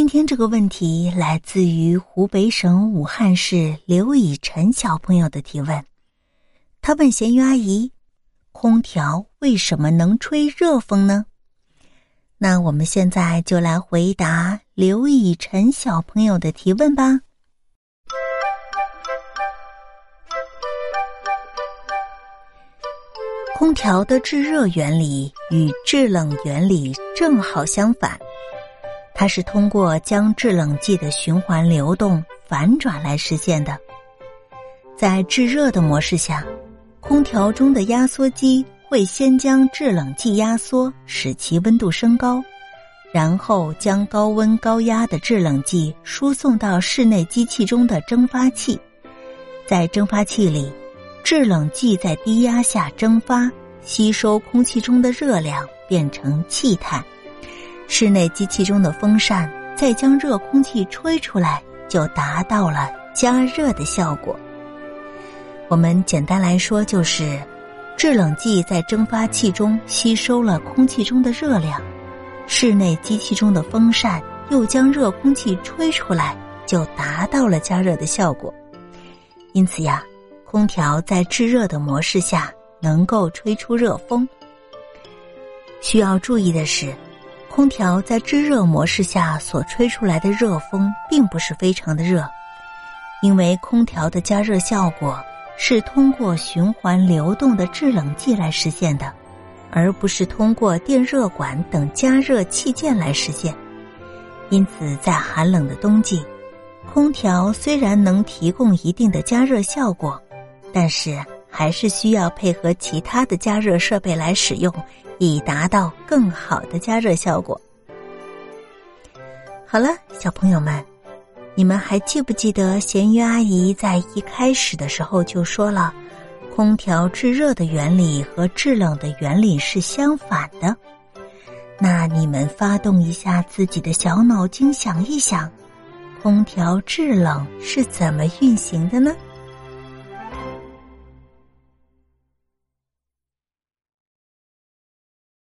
今天这个问题来自于湖北省武汉市刘以晨小朋友的提问。他问咸鱼阿姨：“空调为什么能吹热风呢？”那我们现在就来回答刘以晨小朋友的提问吧。空调的制热原理与制冷原理正好相反。它是通过将制冷剂的循环流动反转来实现的。在制热的模式下，空调中的压缩机会先将制冷剂压缩，使其温度升高，然后将高温高压的制冷剂输送到室内机器中的蒸发器。在蒸发器里，制冷剂在低压下蒸发，吸收空气中的热量，变成气态。室内机器中的风扇再将热空气吹出来，就达到了加热的效果。我们简单来说，就是制冷剂在蒸发器中吸收了空气中的热量，室内机器中的风扇又将热空气吹出来，就达到了加热的效果。因此呀，空调在制热的模式下能够吹出热风。需要注意的是。空调在制热模式下所吹出来的热风并不是非常的热，因为空调的加热效果是通过循环流动的制冷剂来实现的，而不是通过电热管等加热器件来实现。因此，在寒冷的冬季，空调虽然能提供一定的加热效果，但是还是需要配合其他的加热设备来使用。以达到更好的加热效果。好了，小朋友们，你们还记不记得咸鱼阿姨在一开始的时候就说了，空调制热的原理和制冷的原理是相反的？那你们发动一下自己的小脑筋，想一想，空调制冷是怎么运行的呢？